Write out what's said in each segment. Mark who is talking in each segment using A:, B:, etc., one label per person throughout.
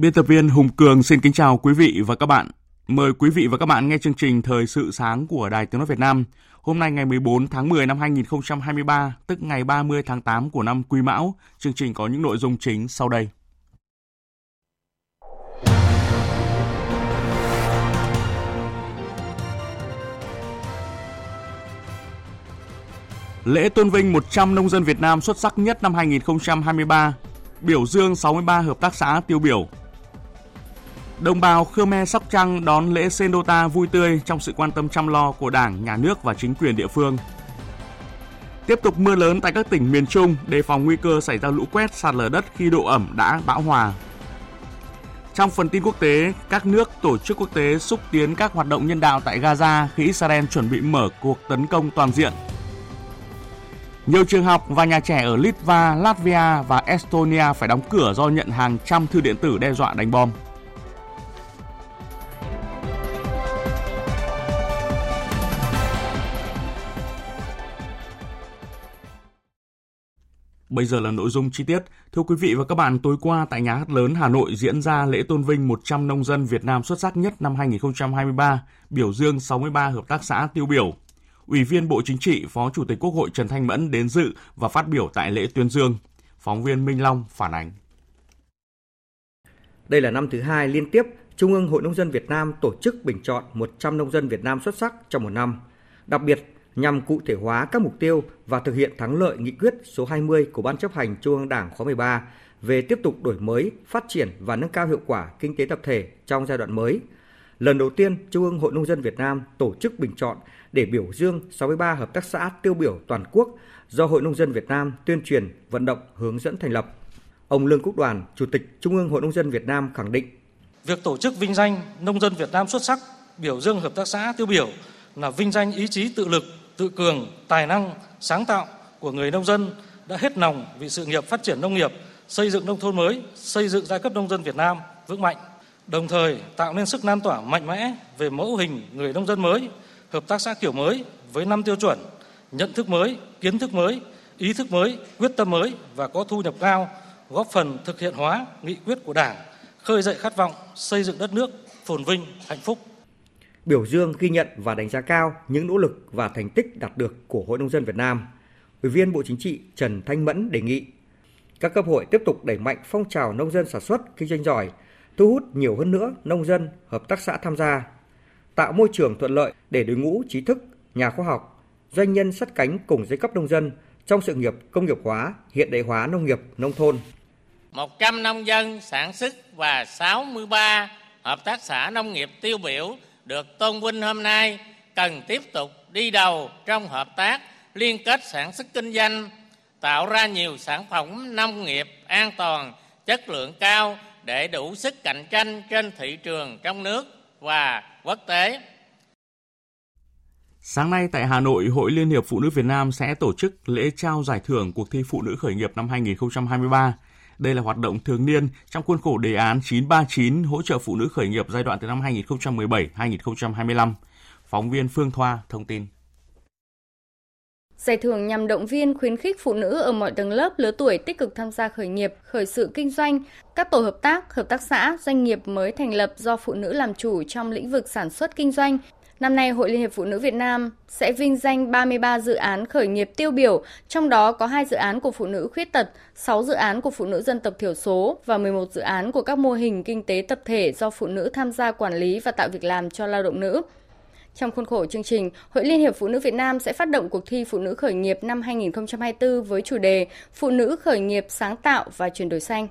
A: Biên tập viên Hùng Cường xin kính chào quý vị và các bạn. Mời quý vị và các bạn nghe chương trình Thời sự sáng của Đài Tiếng Nói Việt Nam. Hôm nay ngày 14 tháng 10 năm 2023, tức ngày 30 tháng 8 của năm Quý Mão. Chương trình có những nội dung chính sau đây. Lễ tôn vinh 100 nông dân Việt Nam xuất sắc nhất năm 2023, biểu dương 63 hợp tác xã tiêu biểu. Đồng bào Khmer Sóc Trăng đón lễ Sendota vui tươi trong sự quan tâm chăm lo của Đảng, Nhà nước và chính quyền địa phương. Tiếp tục mưa lớn tại các tỉnh miền Trung đề phòng nguy cơ xảy ra lũ quét sạt lở đất khi độ ẩm đã bão hòa. Trong phần tin quốc tế, các nước tổ chức quốc tế xúc tiến các hoạt động nhân đạo tại Gaza khi Israel chuẩn bị mở cuộc tấn công toàn diện. Nhiều trường học và nhà trẻ ở Litva, Latvia và Estonia phải đóng cửa do nhận hàng trăm thư điện tử đe dọa đánh bom. Bây giờ là nội dung chi tiết. Thưa quý vị và các bạn, tối qua tại Nhà hát lớn Hà Nội diễn ra lễ tôn vinh 100 nông dân Việt Nam xuất sắc nhất năm 2023, biểu dương 63 hợp tác xã tiêu biểu. Ủy viên Bộ Chính trị, Phó Chủ tịch Quốc hội Trần Thanh Mẫn đến dự và phát biểu tại lễ tuyên dương. Phóng viên Minh Long phản ánh.
B: Đây là năm thứ hai liên tiếp Trung ương Hội Nông dân Việt Nam tổ chức bình chọn 100 nông dân Việt Nam xuất sắc trong một năm. Đặc biệt, nhằm cụ thể hóa các mục tiêu và thực hiện thắng lợi nghị quyết số 20 của Ban chấp hành Trung ương Đảng khóa 13 về tiếp tục đổi mới, phát triển và nâng cao hiệu quả kinh tế tập thể trong giai đoạn mới. Lần đầu tiên, Trung ương Hội Nông dân Việt Nam tổ chức bình chọn để biểu dương 63 hợp tác xã tiêu biểu toàn quốc do Hội Nông dân Việt Nam tuyên truyền, vận động, hướng dẫn thành lập. Ông Lương Quốc Đoàn, Chủ tịch Trung ương Hội Nông dân Việt Nam khẳng định
C: Việc tổ chức vinh danh nông dân Việt Nam xuất sắc, biểu dương hợp tác xã tiêu biểu là vinh danh ý chí tự lực, tự cường, tài năng, sáng tạo của người nông dân đã hết lòng vì sự nghiệp phát triển nông nghiệp, xây dựng nông thôn mới, xây dựng giai cấp nông dân Việt Nam vững mạnh, đồng thời tạo nên sức lan tỏa mạnh mẽ về mẫu hình người nông dân mới, hợp tác xã kiểu mới với năm tiêu chuẩn, nhận thức mới, kiến thức mới, ý thức mới, quyết tâm mới và có thu nhập cao, góp phần thực hiện hóa nghị quyết của Đảng, khơi dậy khát vọng xây dựng đất nước phồn vinh, hạnh phúc
B: biểu dương ghi nhận và đánh giá cao những nỗ lực và thành tích đạt được của Hội Nông dân Việt Nam. Ủy viên Bộ Chính trị Trần Thanh Mẫn đề nghị các cấp hội tiếp tục đẩy mạnh phong trào nông dân sản xuất kinh doanh giỏi, thu hút nhiều hơn nữa nông dân, hợp tác xã tham gia, tạo môi trường thuận lợi để đội ngũ trí thức, nhà khoa học, doanh nhân sát cánh cùng giai cấp nông dân trong sự nghiệp công nghiệp hóa, hiện đại hóa nông nghiệp nông thôn.
D: 100 nông dân sản xuất và 63 hợp tác xã nông nghiệp tiêu biểu được tôn vinh hôm nay cần tiếp tục đi đầu trong hợp tác liên kết sản xuất kinh doanh tạo ra nhiều sản phẩm nông nghiệp an toàn chất lượng cao để đủ sức cạnh tranh trên thị trường trong nước và quốc tế
A: Sáng nay tại Hà Nội, Hội Liên hiệp Phụ nữ Việt Nam sẽ tổ chức lễ trao giải thưởng cuộc thi Phụ nữ khởi nghiệp năm 2023. Đây là hoạt động thường niên trong khuôn khổ đề án 939 hỗ trợ phụ nữ khởi nghiệp giai đoạn từ năm 2017-2025. Phóng viên Phương Thoa thông tin.
E: Giải thưởng nhằm động viên khuyến khích phụ nữ ở mọi tầng lớp lứa tuổi tích cực tham gia khởi nghiệp, khởi sự kinh doanh, các tổ hợp tác, hợp tác xã, doanh nghiệp mới thành lập do phụ nữ làm chủ trong lĩnh vực sản xuất kinh doanh Năm nay, Hội Liên hiệp Phụ nữ Việt Nam sẽ vinh danh 33 dự án khởi nghiệp tiêu biểu, trong đó có 2 dự án của phụ nữ khuyết tật, 6 dự án của phụ nữ dân tộc thiểu số và 11 dự án của các mô hình kinh tế tập thể do phụ nữ tham gia quản lý và tạo việc làm cho lao động nữ. Trong khuôn khổ chương trình, Hội Liên hiệp Phụ nữ Việt Nam sẽ phát động cuộc thi Phụ nữ khởi nghiệp năm 2024 với chủ đề Phụ nữ khởi nghiệp sáng tạo và chuyển đổi xanh.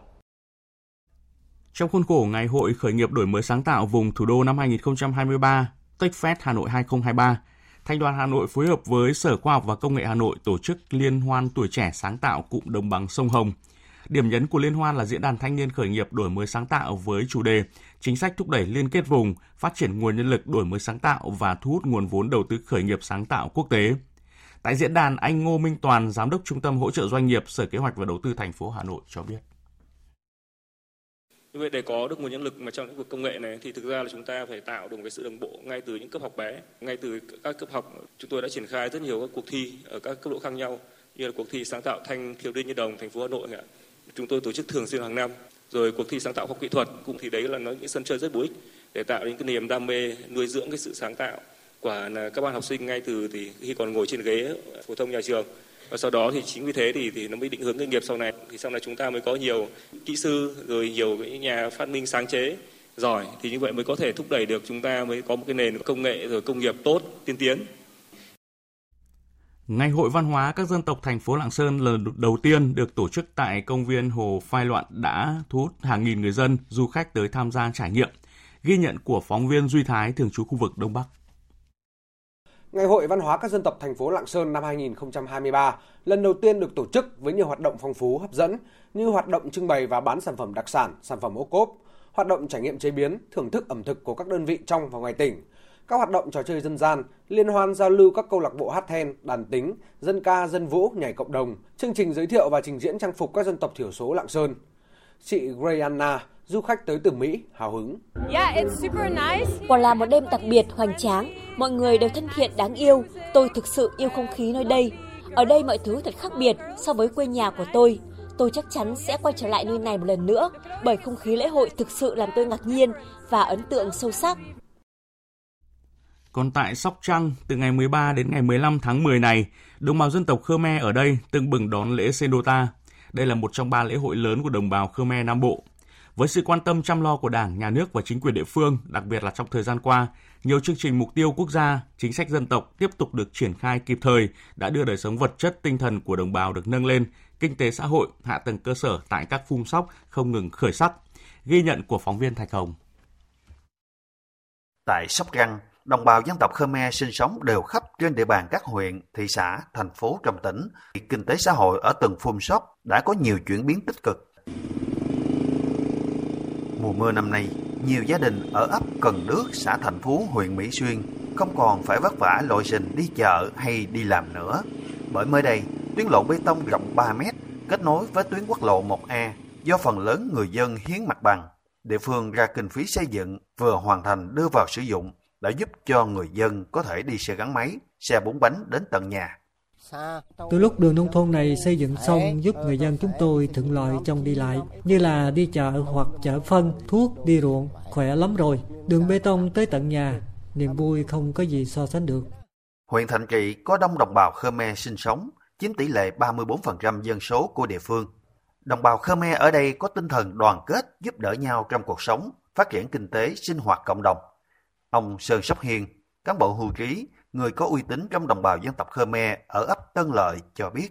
A: Trong khuôn khổ Ngày hội khởi nghiệp đổi mới sáng tạo vùng thủ đô năm 2023, TechFest Hà Nội 2023, Thành đoàn Hà Nội phối hợp với Sở Khoa học và Công nghệ Hà Nội tổ chức Liên hoan tuổi trẻ sáng tạo cụm đồng bằng sông Hồng. Điểm nhấn của liên hoan là diễn đàn thanh niên khởi nghiệp đổi mới sáng tạo với chủ đề chính sách thúc đẩy liên kết vùng, phát triển nguồn nhân lực đổi mới sáng tạo và thu hút nguồn vốn đầu tư khởi nghiệp sáng tạo quốc tế. Tại diễn đàn, anh Ngô Minh Toàn, giám đốc Trung tâm hỗ trợ doanh nghiệp Sở Kế hoạch và Đầu tư thành phố Hà Nội cho biết.
F: Như vậy để có được nguồn nhân lực mà trong lĩnh vực công nghệ này thì thực ra là chúng ta phải tạo được một cái sự đồng bộ ngay từ những cấp học bé, ngay từ các cấp học. Chúng tôi đã triển khai rất nhiều các cuộc thi ở các cấp độ khác nhau như là cuộc thi sáng tạo thanh thiếu niên nhi đồng thành phố Hà Nội ạ. Chúng tôi tổ chức thường xuyên hàng năm. Rồi cuộc thi sáng tạo khoa học kỹ thuật cũng thì đấy là nó những sân chơi rất bổ ích để tạo những cái niềm đam mê nuôi dưỡng cái sự sáng tạo của các bạn học sinh ngay từ thì khi còn ngồi trên ghế phổ thông nhà trường và sau đó thì chính vì thế thì thì nó mới định hướng nghề nghiệp sau này thì sau này chúng ta mới có nhiều kỹ sư rồi nhiều cái nhà phát minh sáng chế giỏi thì như vậy mới có thể thúc đẩy được chúng ta mới có một cái nền công nghệ rồi công nghiệp tốt tiên tiến
A: Ngày hội văn hóa các dân tộc thành phố Lạng Sơn lần đầu tiên được tổ chức tại công viên Hồ Phai Loạn đã thu hút hàng nghìn người dân, du khách tới tham gia trải nghiệm. Ghi nhận của phóng viên Duy Thái thường trú khu vực Đông Bắc.
G: Ngày hội văn hóa các dân tộc thành phố Lạng Sơn năm 2023 lần đầu tiên được tổ chức với nhiều hoạt động phong phú hấp dẫn như hoạt động trưng bày và bán sản phẩm đặc sản, sản phẩm ô cốp, hoạt động trải nghiệm chế biến, thưởng thức ẩm thực của các đơn vị trong và ngoài tỉnh, các hoạt động trò chơi dân gian, liên hoan giao lưu các câu lạc bộ hát then, đàn tính, dân ca, dân vũ, nhảy cộng đồng, chương trình giới thiệu và trình diễn trang phục các dân tộc thiểu số Lạng Sơn. Chị Grayana, du khách tới từ Mỹ, hào hứng.
H: Quả là một đêm đặc biệt, hoành tráng. Mọi người đều thân thiện, đáng yêu. Tôi thực sự yêu không khí nơi đây. Ở đây mọi thứ thật khác biệt so với quê nhà của tôi. Tôi chắc chắn sẽ quay trở lại nơi này một lần nữa, bởi không khí lễ hội thực sự làm tôi ngạc nhiên và ấn tượng sâu sắc.
A: Còn tại Sóc Trăng, từ ngày 13 đến ngày 15 tháng 10 này, đồng bào dân tộc Khmer ở đây tưng bừng đón lễ Sendota. Đây là một trong ba lễ hội lớn của đồng bào Khmer Nam Bộ. Với sự quan tâm chăm lo của Đảng, Nhà nước và chính quyền địa phương, đặc biệt là trong thời gian qua, nhiều chương trình mục tiêu quốc gia, chính sách dân tộc tiếp tục được triển khai kịp thời, đã đưa đời sống vật chất tinh thần của đồng bào được nâng lên, kinh tế xã hội, hạ tầng cơ sở tại các phun sóc không ngừng khởi sắc. Ghi nhận của phóng viên Thạch Hồng.
I: Tại Sóc Trăng, đồng bào dân tộc Khmer sinh sống đều khắp trên địa bàn các huyện, thị xã, thành phố trong tỉnh. Kinh tế xã hội ở từng phun sóc đã có nhiều chuyển biến tích cực. Mùa mưa năm nay, nhiều gia đình ở ấp Cần Đước, xã Thành Phú, huyện Mỹ Xuyên không còn phải vất vả lội trình đi chợ hay đi làm nữa. Bởi mới đây, tuyến lộ bê tông rộng 3 mét kết nối với tuyến quốc lộ 1A do phần lớn người dân hiến mặt bằng. Địa phương ra kinh phí xây dựng vừa hoàn thành đưa vào sử dụng đã giúp cho người dân có thể đi xe gắn máy, xe bốn bánh đến tận nhà.
J: Từ lúc đường nông thôn này xây dựng xong giúp người dân chúng tôi thuận lợi trong đi lại, như là đi chợ hoặc chở phân, thuốc, đi ruộng, khỏe lắm rồi. Đường bê tông tới tận nhà, niềm vui không có gì so sánh được.
I: Huyện Thành Trị có đông đồng bào Khmer sinh sống, chiếm tỷ lệ 34% dân số của địa phương. Đồng bào Khmer ở đây có tinh thần đoàn kết giúp đỡ nhau trong cuộc sống, phát triển kinh tế, sinh hoạt cộng đồng. Ông Sơn Sóc Hiên, cán bộ hưu trí, người có uy tín trong đồng bào dân tộc Khmer ở ấp Tân Lợi cho biết,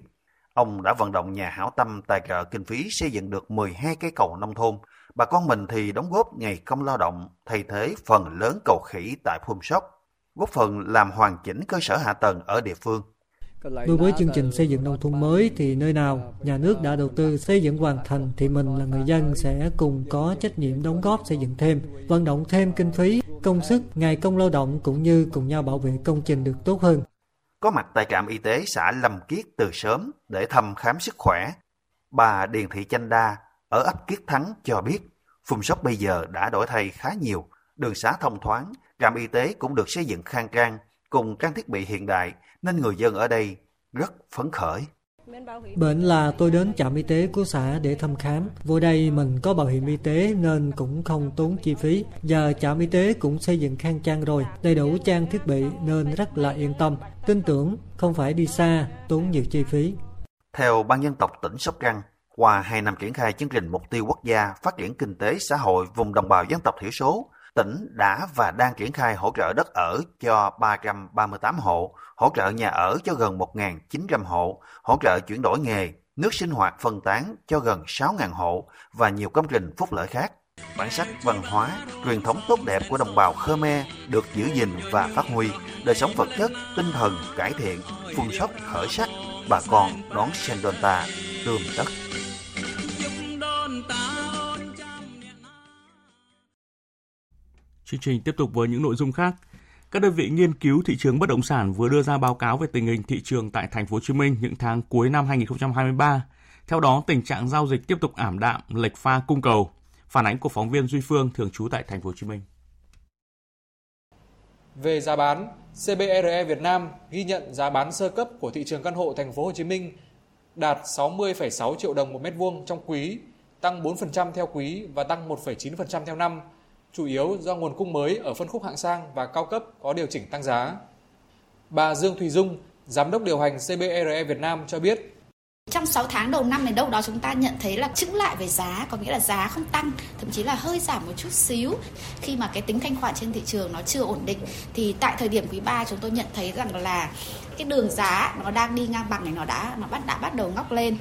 I: ông đã vận động nhà hảo tâm tài trợ kinh phí xây dựng được 12 cây cầu nông thôn. Bà con mình thì đóng góp ngày công lao động thay thế phần lớn cầu khỉ tại Phum Sóc, góp phần làm hoàn chỉnh cơ sở hạ tầng ở địa phương.
J: Đối với chương trình xây dựng nông thôn mới thì nơi nào nhà nước đã đầu tư xây dựng hoàn thành thì mình là người dân sẽ cùng có trách nhiệm đóng góp xây dựng thêm, vận động thêm kinh phí, công sức, ngày công lao động cũng như cùng nhau bảo vệ công trình được tốt hơn.
I: Có mặt tại trạm y tế xã Lâm Kiết từ sớm để thăm khám sức khỏe, bà Điền Thị Chanh Đa ở ấp Kiết Thắng cho biết Phun Sóc bây giờ đã đổi thay khá nhiều, đường xá thông thoáng, trạm y tế cũng được xây dựng khang trang cùng trang thiết bị hiện đại nên người dân ở đây rất phấn khởi.
J: Bệnh là tôi đến trạm y tế của xã để thăm khám. Vô đây mình có bảo hiểm y tế nên cũng không tốn chi phí. Giờ trạm y tế cũng xây dựng khang trang rồi, đầy đủ trang thiết bị nên rất là yên tâm. Tin tưởng không phải đi xa, tốn nhiều chi phí.
I: Theo Ban dân tộc tỉnh Sóc Trăng, qua 2 năm triển khai chương trình mục tiêu quốc gia phát triển kinh tế xã hội vùng đồng bào dân tộc thiểu số, tỉnh đã và đang triển khai hỗ trợ đất ở cho 338 hộ, hỗ trợ nhà ở cho gần 1.900 hộ, hỗ trợ chuyển đổi nghề, nước sinh hoạt phân tán cho gần 6.000 hộ và nhiều công trình phúc lợi khác. Bản sắc văn hóa, truyền thống tốt đẹp của đồng bào Khmer được giữ gìn và phát huy, đời sống vật chất, tinh thần cải thiện, phun sóc khởi sắc, bà con đón Sendonta tươm tất.
A: Chương trình tiếp tục với những nội dung khác. Các đơn vị nghiên cứu thị trường bất động sản vừa đưa ra báo cáo về tình hình thị trường tại thành phố Hồ Chí Minh những tháng cuối năm 2023. Theo đó, tình trạng giao dịch tiếp tục ảm đạm, lệch pha cung cầu. Phản ánh của phóng viên Duy Phương thường trú tại thành phố Hồ Chí Minh.
G: Về giá bán, CBRE Việt Nam ghi nhận giá bán sơ cấp của thị trường căn hộ thành phố Hồ Chí Minh đạt 60,6 triệu đồng một mét vuông trong quý, tăng 4% theo quý và tăng 1,9% theo năm chủ yếu do nguồn cung mới ở phân khúc hạng sang và cao cấp có điều chỉnh tăng giá. Bà Dương Thùy Dung, Giám đốc điều hành CBRE Việt Nam cho biết,
K: trong 6 tháng đầu năm này đâu đó chúng ta nhận thấy là chững lại về giá, có nghĩa là giá không tăng, thậm chí là hơi giảm một chút xíu. Khi mà cái tính thanh khoản trên thị trường nó chưa ổn định thì tại thời điểm quý 3 chúng tôi nhận thấy rằng là cái đường giá nó đang đi ngang bằng này nó đã nó bắt đã bắt đầu ngóc lên.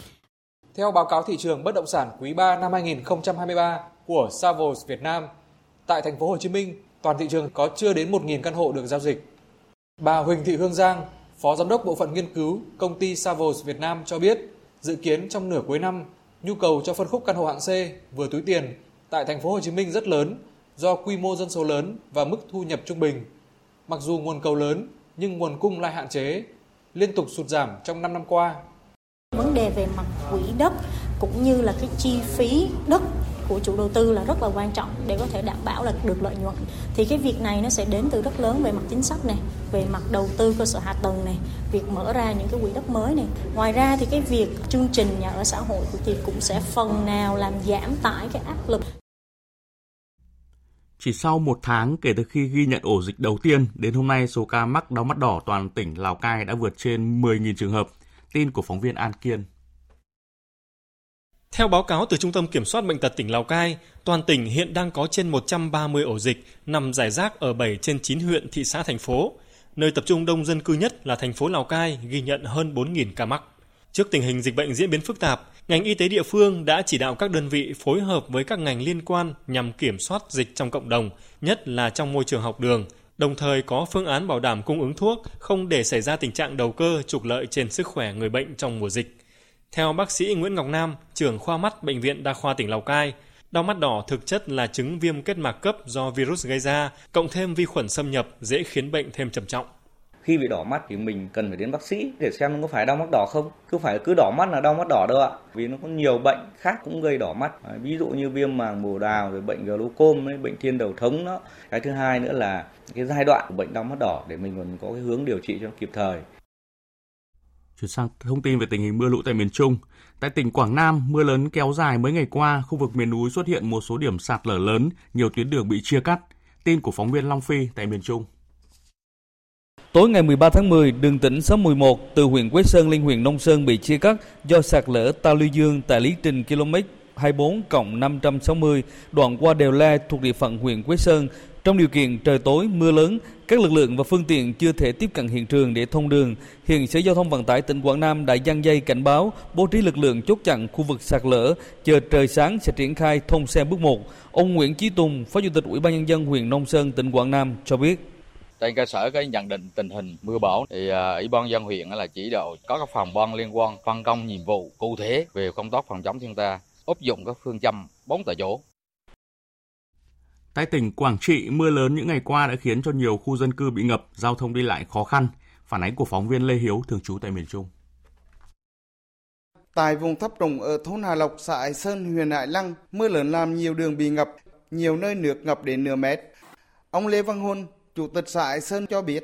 G: Theo báo cáo thị trường bất động sản quý 3 năm 2023 của Savos Việt Nam, Tại thành phố Hồ Chí Minh, toàn thị trường có chưa đến 1.000 căn hộ được giao dịch. Bà Huỳnh Thị Hương Giang, Phó Giám đốc Bộ phận Nghiên cứu Công ty Savos Việt Nam cho biết, dự kiến trong nửa cuối năm, nhu cầu cho phân khúc căn hộ hạng C vừa túi tiền tại thành phố Hồ Chí Minh rất lớn do quy mô dân số lớn và mức thu nhập trung bình. Mặc dù nguồn cầu lớn nhưng nguồn cung lại hạn chế, liên tục sụt giảm trong 5 năm qua.
L: Vấn đề về mặt quỹ đất cũng như là cái chi phí đất của chủ đầu tư là rất là quan trọng để có thể đảm bảo là được lợi nhuận thì cái việc này nó sẽ đến từ rất lớn về mặt chính sách này về mặt đầu tư cơ sở hạ tầng này việc mở ra những cái quỹ đất mới này ngoài ra thì cái việc chương trình nhà ở xã hội thì cũng sẽ phần nào làm giảm tải cái áp lực
A: chỉ sau một tháng kể từ khi ghi nhận ổ dịch đầu tiên, đến hôm nay số ca mắc đau mắt đỏ toàn tỉnh Lào Cai đã vượt trên 10.000 trường hợp. Tin của phóng viên An Kiên.
M: Theo báo cáo từ Trung tâm Kiểm soát Bệnh tật tỉnh Lào Cai, toàn tỉnh hiện đang có trên 130 ổ dịch nằm rải rác ở 7 trên 9 huyện, thị xã, thành phố. Nơi tập trung đông dân cư nhất là thành phố Lào Cai ghi nhận hơn 4.000 ca mắc. Trước tình hình dịch bệnh diễn biến phức tạp, ngành y tế địa phương đã chỉ đạo các đơn vị phối hợp với các ngành liên quan nhằm kiểm soát dịch trong cộng đồng, nhất là trong môi trường học đường, đồng thời có phương án bảo đảm cung ứng thuốc, không để xảy ra tình trạng đầu cơ trục lợi trên sức khỏe người bệnh trong mùa dịch. Theo bác sĩ Nguyễn Ngọc Nam, trưởng khoa mắt Bệnh viện Đa khoa tỉnh Lào Cai, đau mắt đỏ thực chất là chứng viêm kết mạc cấp do virus gây ra, cộng thêm vi khuẩn xâm nhập dễ khiến bệnh thêm trầm trọng.
N: Khi bị đỏ mắt thì mình cần phải đến bác sĩ để xem có phải đau mắt đỏ không. Cứ phải cứ đỏ mắt là đau mắt đỏ đâu ạ. Vì nó có nhiều bệnh khác cũng gây đỏ mắt. À, ví dụ như viêm màng bồ đào, rồi bệnh glaucom, bệnh thiên đầu thống đó. Cái thứ hai nữa là cái giai đoạn của bệnh đau mắt đỏ để mình còn có cái hướng điều trị cho kịp thời.
A: Chuyển sang thông tin về tình hình mưa lũ tại miền Trung. Tại tỉnh Quảng Nam, mưa lớn kéo dài mấy ngày qua, khu vực miền núi xuất hiện một số điểm sạt lở lớn, nhiều tuyến đường bị chia cắt. Tin của phóng viên Long Phi tại miền Trung.
O: Tối ngày 13 tháng 10, đường tỉnh số 11 từ huyện Quế Sơn lên huyện Nông Sơn bị chia cắt do sạt lở Ta Lưu Dương tại lý trình km 24 cộng 560 đoạn qua đèo Le thuộc địa phận huyện Quế Sơn trong điều kiện trời tối, mưa lớn, các lực lượng và phương tiện chưa thể tiếp cận hiện trường để thông đường. Hiện Sở Giao thông Vận tải tỉnh Quảng Nam đã giăng dây cảnh báo, bố trí lực lượng chốt chặn khu vực sạt lở, chờ trời sáng sẽ triển khai thông xe bước 1. Ông Nguyễn Chí Tùng, Phó Chủ tịch Ủy ban nhân dân huyện Nông Sơn, tỉnh Quảng Nam cho biết
P: trên cơ sở cái nhận định tình hình mưa bão thì à, ủy ban dân huyện là chỉ đạo có các phòng ban liên quan phân công nhiệm vụ cụ thể về công tác phòng chống thiên tai áp dụng các phương châm bốn tại chỗ
A: Tại tỉnh Quảng Trị, mưa lớn những ngày qua đã khiến cho nhiều khu dân cư bị ngập, giao thông đi lại khó khăn. Phản ánh của phóng viên Lê Hiếu, thường trú tại miền Trung.
Q: Tại vùng thấp trũng ở thôn Hà Lộc, xã Hải Sơn, huyện Hải Lăng, mưa lớn làm nhiều đường bị ngập, nhiều nơi nước ngập đến nửa mét. Ông Lê Văn Huân, Chủ tịch xã Hải Sơn cho biết.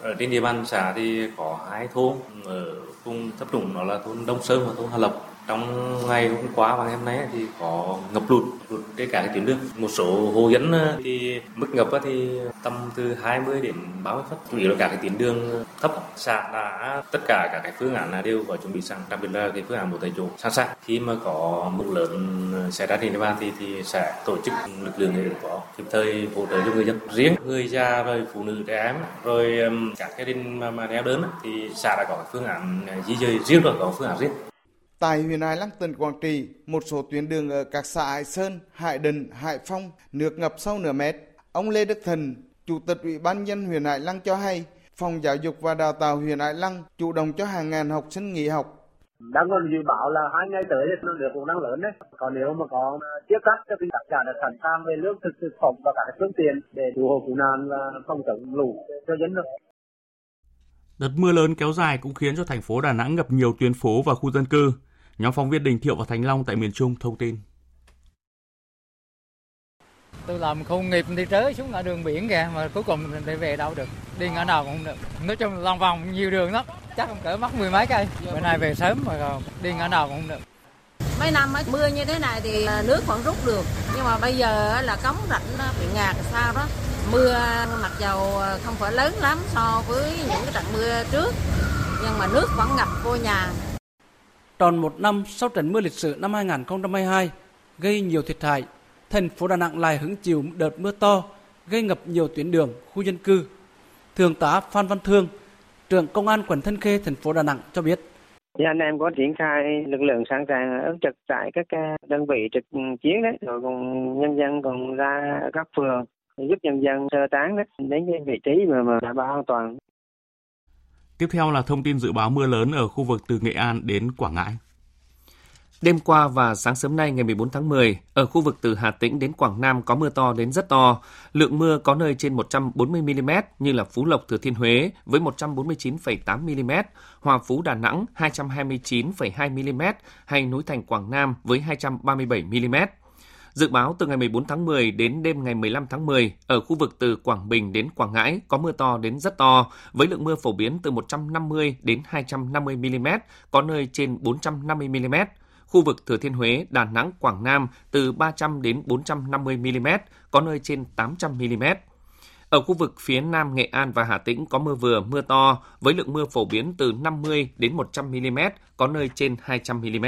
R: Ở trên địa bàn xã thì có hai thôn ở vùng thấp trũng đó là thôn Đông Sơn và thôn Hà Lộc trong ngày hôm qua và ngày hôm nay thì có ngập lụt, lụt trên cả cái tuyến đường. Một số hồ dân ờ, thì mức ngập thì tầm từ 20 đến 30 phút. Chủ yếu là cả cái tuyến đường ờ, thấp. Xã đã tất cả các cái phương án đều có chuẩn bị sẵn, đặc biệt là cái phương án một tại chỗ sẵn sàng. Khi mà có mưa lớn ờ, xảy ra trên địa bàn thì thì sẽ tổ chức lực lượng để có kịp thời hỗ trợ cho người dân. Riêng người già rồi phụ nữ trẻ em rồi các gia đình mà, mà neo đơn thì xã đã có phương án di dời riêng rồi có phương án riêng.
Q: Tại huyện Hải Lăng, tỉnh Quảng Trị, một số tuyến đường ở các xã Hải Sơn, Hải Đình, Hải Phong nước ngập sâu nửa mét. Ông Lê Đức Thần, Chủ tịch Ủy ban nhân huyện Hải Lăng cho hay, Phòng Giáo dục và Đào tạo huyện Hải Lăng chủ động cho hàng ngàn học sinh nghỉ học.
S: Đang còn dự báo là hai ngày tới nó được cũng đang lớn đấy. Còn nếu mà có tiếp cắt cho tất cả đã sẵn sàng về lương thực thực phẩm và các phương tiện để cứu hộ cứu nạn và phòng chống lũ cho dân được.
A: Đợt mưa lớn kéo dài cũng khiến cho thành phố Đà Nẵng ngập nhiều tuyến phố và khu dân cư. Nhóm phóng viên Đình Thiệu và Thành Long tại miền Trung thông tin.
T: Tôi làm khu nghiệp thì trớ xuống ở đường biển kìa mà cuối cùng thì về đâu được. Đi ngõ nào cũng không được. Nói chung là lòng vòng nhiều đường lắm. Chắc không cỡ mất mười mấy cây. Bữa nay về sớm mà đi ngõ nào cũng không được.
U: Mấy năm mưa như thế này thì nước vẫn rút được. Nhưng mà bây giờ là cống rãnh bị ngạt sao đó. Mưa mặc dầu không phải lớn lắm so với những cái trận mưa trước. Nhưng mà nước vẫn ngập vô nhà
V: tròn một năm sau trận mưa lịch sử năm 2022 gây nhiều thiệt hại, thành phố Đà Nẵng lại hứng chịu đợt mưa to gây ngập nhiều tuyến đường, khu dân cư. Thượng tá Phan Văn Thương, trưởng công an quận Thanh Khê, thành phố Đà Nẵng cho biết.
W: Thì anh em có triển khai lực lượng sẵn sàng ứng trực tại các à, đơn vị trực chiến đấy, rồi còn nhân dân còn ra các phường giúp nhân dân sơ tán đấy, đến cái vị trí mà, mà đảm bảo an toàn.
A: Tiếp theo là thông tin dự báo mưa lớn ở khu vực từ Nghệ An đến Quảng Ngãi.
X: Đêm qua và sáng sớm nay ngày 14 tháng 10, ở khu vực từ Hà Tĩnh đến Quảng Nam có mưa to đến rất to. Lượng mưa có nơi trên 140 mm như là Phú Lộc Thừa Thiên Huế với 149,8 mm, Hòa Phú Đà Nẵng 229,2 mm hay núi Thành Quảng Nam với 237 mm. Dự báo từ ngày 14 tháng 10 đến đêm ngày 15 tháng 10, ở khu vực từ Quảng Bình đến Quảng Ngãi có mưa to đến rất to, với lượng mưa phổ biến từ 150 đến 250 mm, có nơi trên 450 mm. Khu vực Thừa Thiên Huế, Đà Nẵng, Quảng Nam từ 300 đến 450 mm, có nơi trên 800 mm. Ở khu vực phía Nam Nghệ An và Hà Tĩnh có mưa vừa, mưa to, với lượng mưa phổ biến từ 50 đến 100 mm, có nơi trên 200 mm.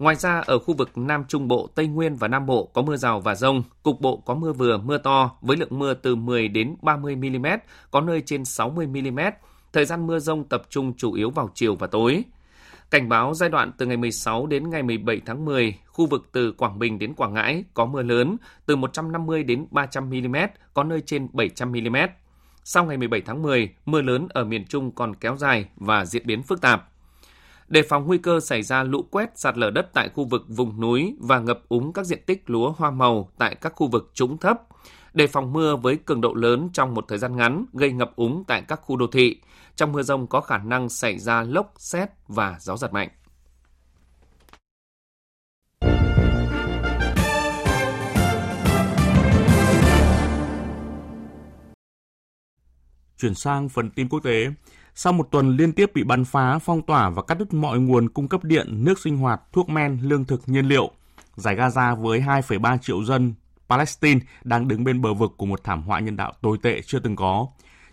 X: Ngoài ra, ở khu vực Nam Trung Bộ, Tây Nguyên và Nam Bộ có mưa rào và rông, cục bộ có mưa vừa, mưa to với lượng mưa từ 10 đến 30 mm, có nơi trên 60 mm. Thời gian mưa rông tập trung chủ yếu vào chiều và tối. Cảnh báo giai đoạn từ ngày 16 đến ngày 17 tháng 10, khu vực từ Quảng Bình đến Quảng Ngãi có mưa lớn từ 150 đến 300 mm, có nơi trên 700 mm. Sau ngày 17 tháng 10, mưa lớn ở miền Trung còn kéo dài và diễn biến phức tạp đề phòng nguy cơ xảy ra lũ quét sạt lở đất tại khu vực vùng núi và ngập úng các diện tích lúa hoa màu tại các khu vực trũng thấp, đề phòng mưa với cường độ lớn trong một thời gian ngắn gây ngập úng tại các khu đô thị. Trong mưa rông có khả năng xảy ra lốc, xét và gió giật mạnh.
A: Chuyển sang phần tin quốc tế, sau một tuần liên tiếp bị bắn phá, phong tỏa và cắt đứt mọi nguồn cung cấp điện, nước sinh hoạt, thuốc men, lương thực, nhiên liệu, giải Gaza với 2,3 triệu dân Palestine đang đứng bên bờ vực của một thảm họa nhân đạo tồi tệ chưa từng có.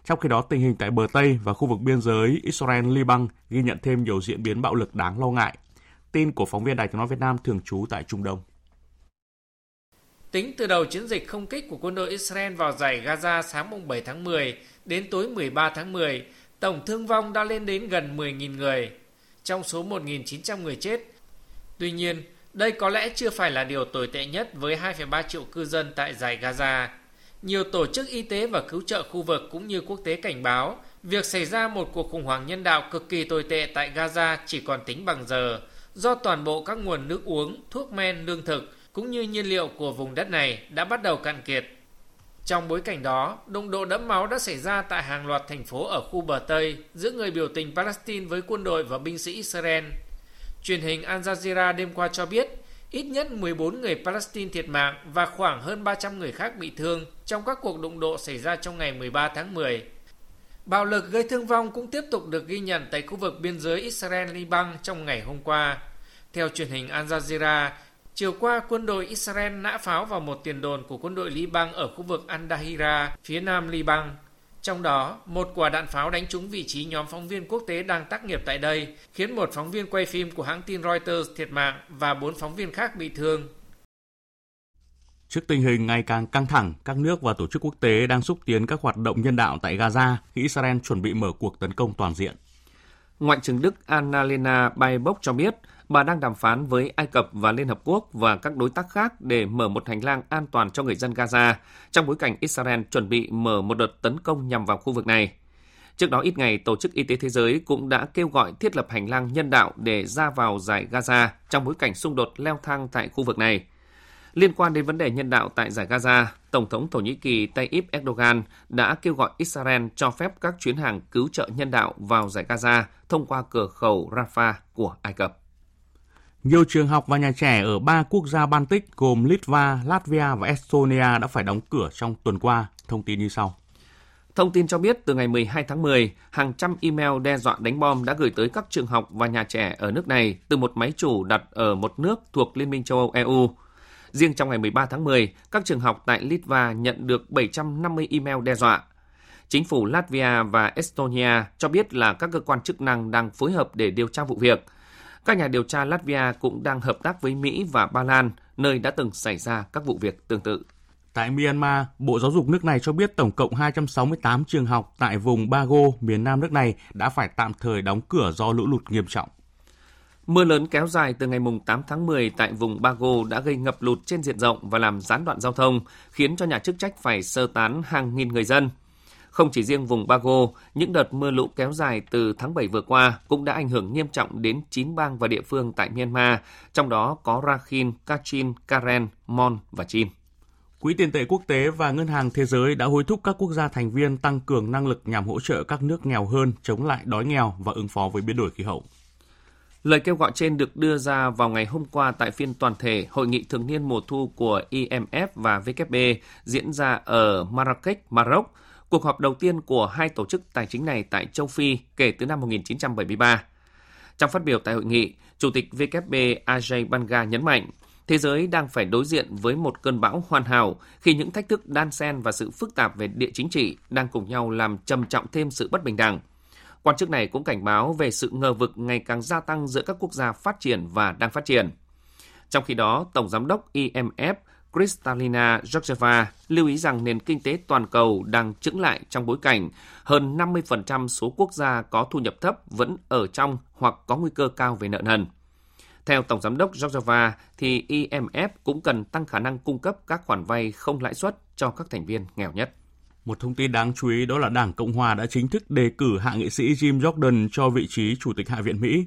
A: Trong khi đó, tình hình tại bờ Tây và khu vực biên giới Israel-Liban ghi nhận thêm nhiều diễn biến bạo lực đáng lo ngại. Tin của phóng viên Đài tiếng nói Việt Nam thường trú tại Trung Đông.
Y: Tính từ đầu chiến dịch không kích của quân đội Israel vào giải Gaza sáng 7 tháng 10 đến tối 13 tháng 10, tổng thương vong đã lên đến gần 10.000 người, trong số 1.900 người chết. Tuy nhiên, đây có lẽ chưa phải là điều tồi tệ nhất với 2,3 triệu cư dân tại giải Gaza. Nhiều tổ chức y tế và cứu trợ khu vực cũng như quốc tế cảnh báo việc xảy ra một cuộc khủng hoảng nhân đạo cực kỳ tồi tệ tại Gaza chỉ còn tính bằng giờ, do toàn bộ các nguồn nước uống, thuốc men, lương thực cũng như nhiên liệu của vùng đất này đã bắt đầu cạn kiệt. Trong bối cảnh đó, đụng độ đẫm máu đã xảy ra tại hàng loạt thành phố ở khu bờ Tây giữa người biểu tình Palestine với quân đội và binh sĩ Israel. Truyền hình Al Jazeera đêm qua cho biết ít nhất 14 người Palestine thiệt mạng và khoảng hơn 300 người khác bị thương trong các cuộc đụng độ xảy ra trong ngày 13 tháng 10. Bạo lực gây thương vong cũng tiếp tục được ghi nhận tại khu vực biên giới Israel-Liban trong ngày hôm qua. Theo truyền hình Al Jazeera, chiều qua quân đội Israel nã pháo vào một tiền đồn của quân đội Liban ở khu vực Al-Dahira, phía nam Liban. Trong đó, một quả đạn pháo đánh trúng vị trí nhóm phóng viên quốc tế đang tác nghiệp tại đây, khiến một phóng viên quay phim của hãng tin Reuters thiệt mạng và bốn phóng viên khác bị thương.
A: Trước tình hình ngày càng căng thẳng, các nước và tổ chức quốc tế đang xúc tiến các hoạt động nhân đạo tại Gaza khi Israel chuẩn bị mở cuộc tấn công toàn diện.
X: Ngoại trưởng Đức Annalena Baerbock cho biết bà đang đàm phán với Ai Cập và Liên Hợp Quốc và các đối tác khác để mở một hành lang an toàn cho người dân Gaza trong bối cảnh Israel chuẩn bị mở một đợt tấn công nhằm vào khu vực này. Trước đó ít ngày, Tổ chức Y tế Thế giới cũng đã kêu gọi thiết lập hành lang nhân đạo để ra vào giải Gaza trong bối cảnh xung đột leo thang tại khu vực này – Liên quan đến vấn đề nhân đạo tại giải Gaza, Tổng thống Thổ Nhĩ Kỳ Tayyip Erdogan đã kêu gọi Israel cho phép các chuyến hàng cứu trợ nhân đạo vào giải Gaza thông qua cửa khẩu Rafah của Ai Cập.
A: Nhiều trường học và nhà trẻ ở ba quốc gia Baltic gồm Litva, Latvia và Estonia đã phải đóng cửa trong tuần qua. Thông tin như sau.
X: Thông tin cho biết từ ngày 12 tháng 10, hàng trăm email đe dọa đánh bom đã gửi tới các trường học và nhà trẻ ở nước này từ một máy chủ đặt ở một nước thuộc Liên minh châu Âu EU. Riêng trong ngày 13 tháng 10, các trường học tại Litva nhận được 750 email đe dọa. Chính phủ Latvia và Estonia cho biết là các cơ quan chức năng đang phối hợp để điều tra vụ việc. Các nhà điều tra Latvia cũng đang hợp tác với Mỹ và Ba Lan, nơi đã từng xảy ra các vụ việc tương tự.
A: Tại Myanmar, Bộ Giáo dục nước này cho biết tổng cộng 268 trường học tại vùng Bago, miền nam nước này đã phải tạm thời đóng cửa do lũ lụt nghiêm trọng.
X: Mưa lớn kéo dài từ ngày 8 tháng 10 tại vùng Bago đã gây ngập lụt trên diện rộng và làm gián đoạn giao thông, khiến cho nhà chức trách phải sơ tán hàng nghìn người dân. Không chỉ riêng vùng Bago, những đợt mưa lũ kéo dài từ tháng 7 vừa qua cũng đã ảnh hưởng nghiêm trọng đến 9 bang và địa phương tại Myanmar, trong đó có Rakhine, Kachin, Karen, Mon và Chin.
A: Quỹ tiền tệ quốc tế và Ngân hàng Thế giới đã hối thúc các quốc gia thành viên tăng cường năng lực nhằm hỗ trợ các nước nghèo hơn chống lại đói nghèo và ứng phó với biến đổi khí hậu.
X: Lời kêu gọi trên được đưa ra vào ngày hôm qua tại phiên toàn thể Hội nghị thường niên mùa thu của IMF và WB diễn ra ở Marrakech, Maroc, cuộc họp đầu tiên của hai tổ chức tài chính này tại châu Phi kể từ năm 1973. Trong phát biểu tại hội nghị, Chủ tịch WB Ajay Banga nhấn mạnh, thế giới đang phải đối diện với một cơn bão hoàn hảo khi những thách thức đan xen và sự phức tạp về địa chính trị đang cùng nhau làm trầm trọng thêm sự bất bình đẳng – Quan chức này cũng cảnh báo về sự ngờ vực ngày càng gia tăng giữa các quốc gia phát triển và đang phát triển. Trong khi đó, Tổng Giám đốc IMF Kristalina Georgieva lưu ý rằng nền kinh tế toàn cầu đang chững lại trong bối cảnh hơn 50% số quốc gia có thu nhập thấp vẫn ở trong hoặc có nguy cơ cao về nợ nần. Theo Tổng Giám đốc Georgieva, thì IMF cũng cần tăng khả năng cung cấp các khoản vay không lãi suất cho các thành viên nghèo nhất.
A: Một thông tin đáng chú ý đó là Đảng Cộng Hòa đã chính thức đề cử hạ nghị sĩ Jim Jordan cho vị trí Chủ tịch Hạ viện Mỹ.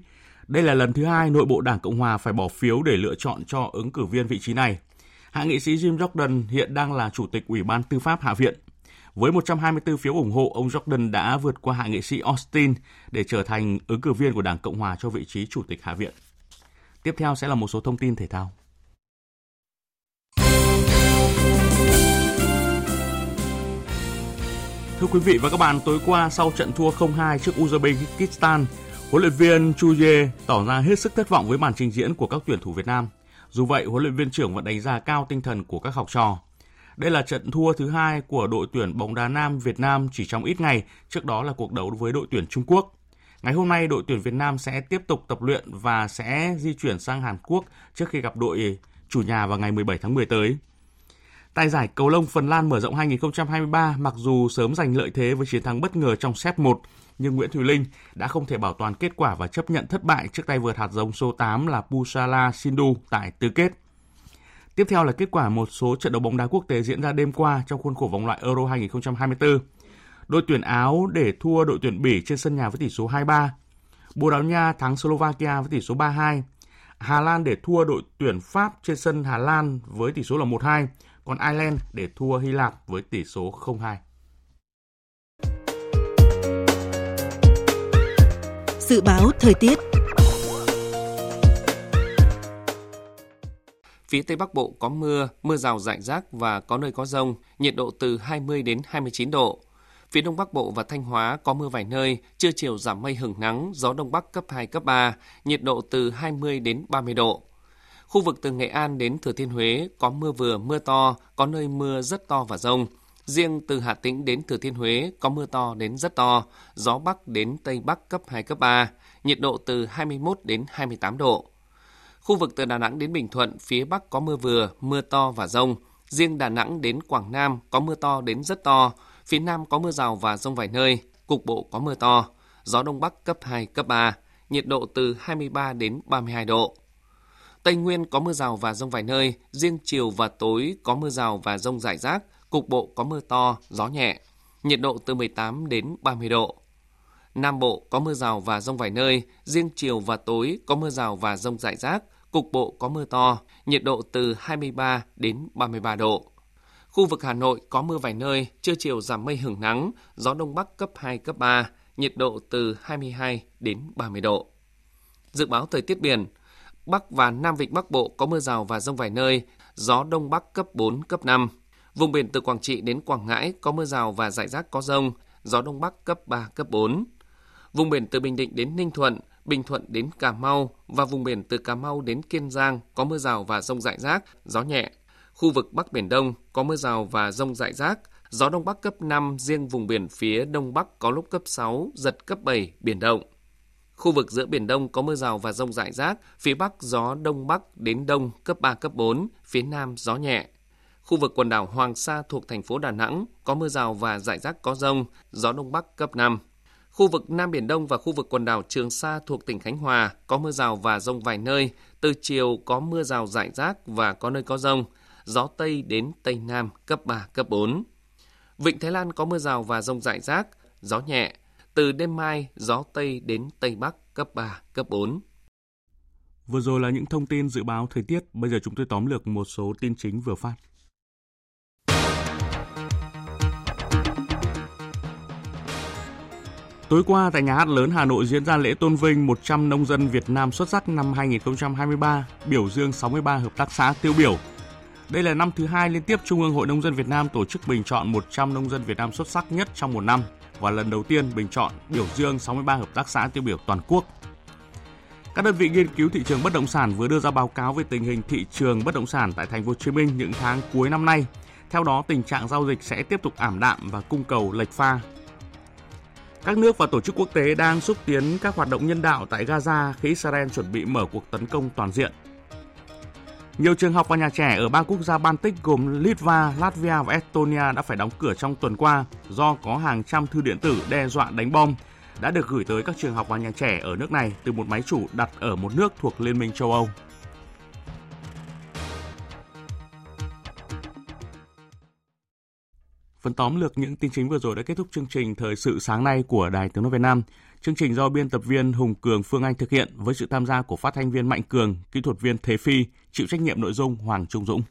A: Đây là lần thứ hai nội bộ Đảng Cộng Hòa phải bỏ phiếu để lựa chọn cho ứng cử viên vị trí này. Hạ nghị sĩ Jim Jordan hiện đang là Chủ tịch Ủy ban Tư pháp Hạ viện. Với 124 phiếu ủng hộ, ông Jordan đã vượt qua hạ nghị sĩ Austin để trở thành ứng cử viên của Đảng Cộng Hòa cho vị trí Chủ tịch Hạ viện. Tiếp theo sẽ là một số thông tin thể thao. Thưa quý vị và các bạn, tối qua sau trận thua 0-2 trước Uzbekistan, huấn luyện viên Chu Ye tỏ ra hết sức thất vọng với màn trình diễn của các tuyển thủ Việt Nam. Dù vậy, huấn luyện viên trưởng vẫn đánh giá cao tinh thần của các học trò. Đây là trận thua thứ hai của đội tuyển bóng đá nam Việt Nam chỉ trong ít ngày, trước đó là cuộc đấu với đội tuyển Trung Quốc. Ngày hôm nay, đội tuyển Việt Nam sẽ tiếp tục tập luyện và sẽ di chuyển sang Hàn Quốc trước khi gặp đội chủ nhà vào ngày 17 tháng 10 tới. Tại giải cầu lông Phần Lan mở rộng 2023, mặc dù sớm giành lợi thế với chiến thắng bất ngờ trong set 1, nhưng Nguyễn Thùy Linh đã không thể bảo toàn kết quả và chấp nhận thất bại trước tay vợt hạt giống số 8 là Pusala Sindhu tại tứ kết. Tiếp theo là kết quả một số trận đấu bóng đá quốc tế diễn ra đêm qua trong khuôn khổ vòng loại Euro 2024. Đội tuyển Áo để thua đội tuyển Bỉ trên sân nhà với tỷ số 2-3. Bồ Đào Nha thắng Slovakia với tỷ số 3-2. Hà Lan để thua đội tuyển Pháp trên sân Hà Lan với tỷ số là 1-2 còn Ireland để thua Hy Lạp với tỷ số 0-2.
Z: Dự báo thời tiết
X: Phía Tây Bắc Bộ có mưa, mưa rào rải rác và có nơi có rông, nhiệt độ từ 20 đến 29 độ. Phía Đông Bắc Bộ và Thanh Hóa có mưa vài nơi, trưa chiều giảm mây hưởng nắng, gió Đông Bắc cấp 2, cấp 3, nhiệt độ từ 20 đến 30 độ. Khu vực từ Nghệ An đến Thừa Thiên Huế có mưa vừa, mưa to, có nơi mưa rất to và rông. Riêng từ Hà Tĩnh đến Thừa Thiên Huế có mưa to đến rất to, gió Bắc đến Tây Bắc cấp 2, cấp 3, nhiệt độ từ 21 đến 28 độ. Khu vực từ Đà Nẵng đến Bình Thuận, phía Bắc có mưa vừa, mưa to và rông. Riêng Đà Nẵng đến Quảng Nam có mưa to đến rất to, phía Nam có mưa rào và rông vài nơi, cục bộ có mưa to. Gió Đông Bắc cấp 2, cấp 3, nhiệt độ từ 23 đến 32 độ. Tây Nguyên có mưa rào và rông vài nơi, riêng chiều và tối có mưa rào và rông rải rác, cục bộ có mưa to, gió nhẹ, nhiệt độ từ 18 đến 30 độ. Nam Bộ có mưa rào và rông vài nơi, riêng chiều và tối có mưa rào và rông rải rác, cục bộ có mưa to, nhiệt độ từ 23 đến 33 độ. Khu vực Hà Nội có mưa vài nơi, trưa chiều giảm mây hưởng nắng, gió đông bắc cấp 2, cấp 3, nhiệt độ từ 22 đến 30 độ. Dự báo thời tiết biển, Bắc và Nam Vịnh Bắc Bộ có mưa rào và rông vài nơi, gió đông bắc cấp 4, cấp 5. Vùng biển từ Quảng Trị đến Quảng Ngãi có mưa rào và rải rác có rông, gió đông bắc cấp 3, cấp 4. Vùng biển từ Bình Định đến Ninh Thuận, Bình Thuận đến Cà Mau và vùng biển từ Cà Mau đến Kiên Giang có mưa rào và rông rải rác, gió nhẹ. Khu vực Bắc Biển Đông có mưa rào và rông rải rác, gió Đông Bắc cấp 5, riêng vùng biển phía Đông Bắc có lúc cấp 6, giật cấp 7, biển động. Khu vực giữa Biển Đông có mưa rào và rông rải rác, phía Bắc gió Đông Bắc đến Đông cấp 3, cấp 4, phía Nam gió nhẹ. Khu vực quần đảo Hoàng Sa thuộc thành phố Đà Nẵng có mưa rào và rải rác có rông, gió Đông Bắc cấp 5. Khu vực Nam Biển Đông và khu vực quần đảo Trường Sa thuộc tỉnh Khánh Hòa có mưa rào và rông vài nơi. Từ chiều có mưa rào rải rác và có nơi có rông. Gió Tây đến Tây Nam cấp 3, cấp 4. Vịnh Thái Lan có mưa rào và rông rải rác, gió nhẹ. Từ đêm mai, gió Tây đến Tây Bắc cấp 3, cấp 4.
A: Vừa rồi là những thông tin dự báo thời tiết. Bây giờ chúng tôi tóm lược một số tin chính vừa phát. Tối qua tại nhà hát lớn Hà Nội diễn ra lễ tôn vinh 100 nông dân Việt Nam xuất sắc năm 2023, biểu dương 63 hợp tác xã tiêu biểu. Đây là năm thứ hai liên tiếp Trung ương Hội Nông dân Việt Nam tổ chức bình chọn 100 nông dân Việt Nam xuất sắc nhất trong một năm và lần đầu tiên bình chọn biểu dương 63 hợp tác xã tiêu biểu toàn quốc. Các đơn vị nghiên cứu thị trường bất động sản vừa đưa ra báo cáo về tình hình thị trường bất động sản tại thành phố Hồ Chí Minh những tháng cuối năm nay. Theo đó, tình trạng giao dịch sẽ tiếp tục ảm đạm và cung cầu lệch pha các nước và tổ chức quốc tế đang xúc tiến các hoạt động nhân đạo tại Gaza khi Israel chuẩn bị mở cuộc tấn công toàn diện. Nhiều trường học và nhà trẻ ở ba quốc gia Baltic gồm Litva, Latvia và Estonia đã phải đóng cửa trong tuần qua do có hàng trăm thư điện tử đe dọa đánh bom đã được gửi tới các trường học và nhà trẻ ở nước này từ một máy chủ đặt ở một nước thuộc Liên minh châu Âu. Phần tóm lược những tin chính vừa rồi đã kết thúc chương trình Thời sự sáng nay của Đài Tiếng Nói Việt Nam. Chương trình do biên tập viên Hùng Cường Phương Anh thực hiện với sự tham gia của phát thanh viên Mạnh Cường, kỹ thuật viên Thế Phi, chịu trách nhiệm nội dung Hoàng Trung Dũng.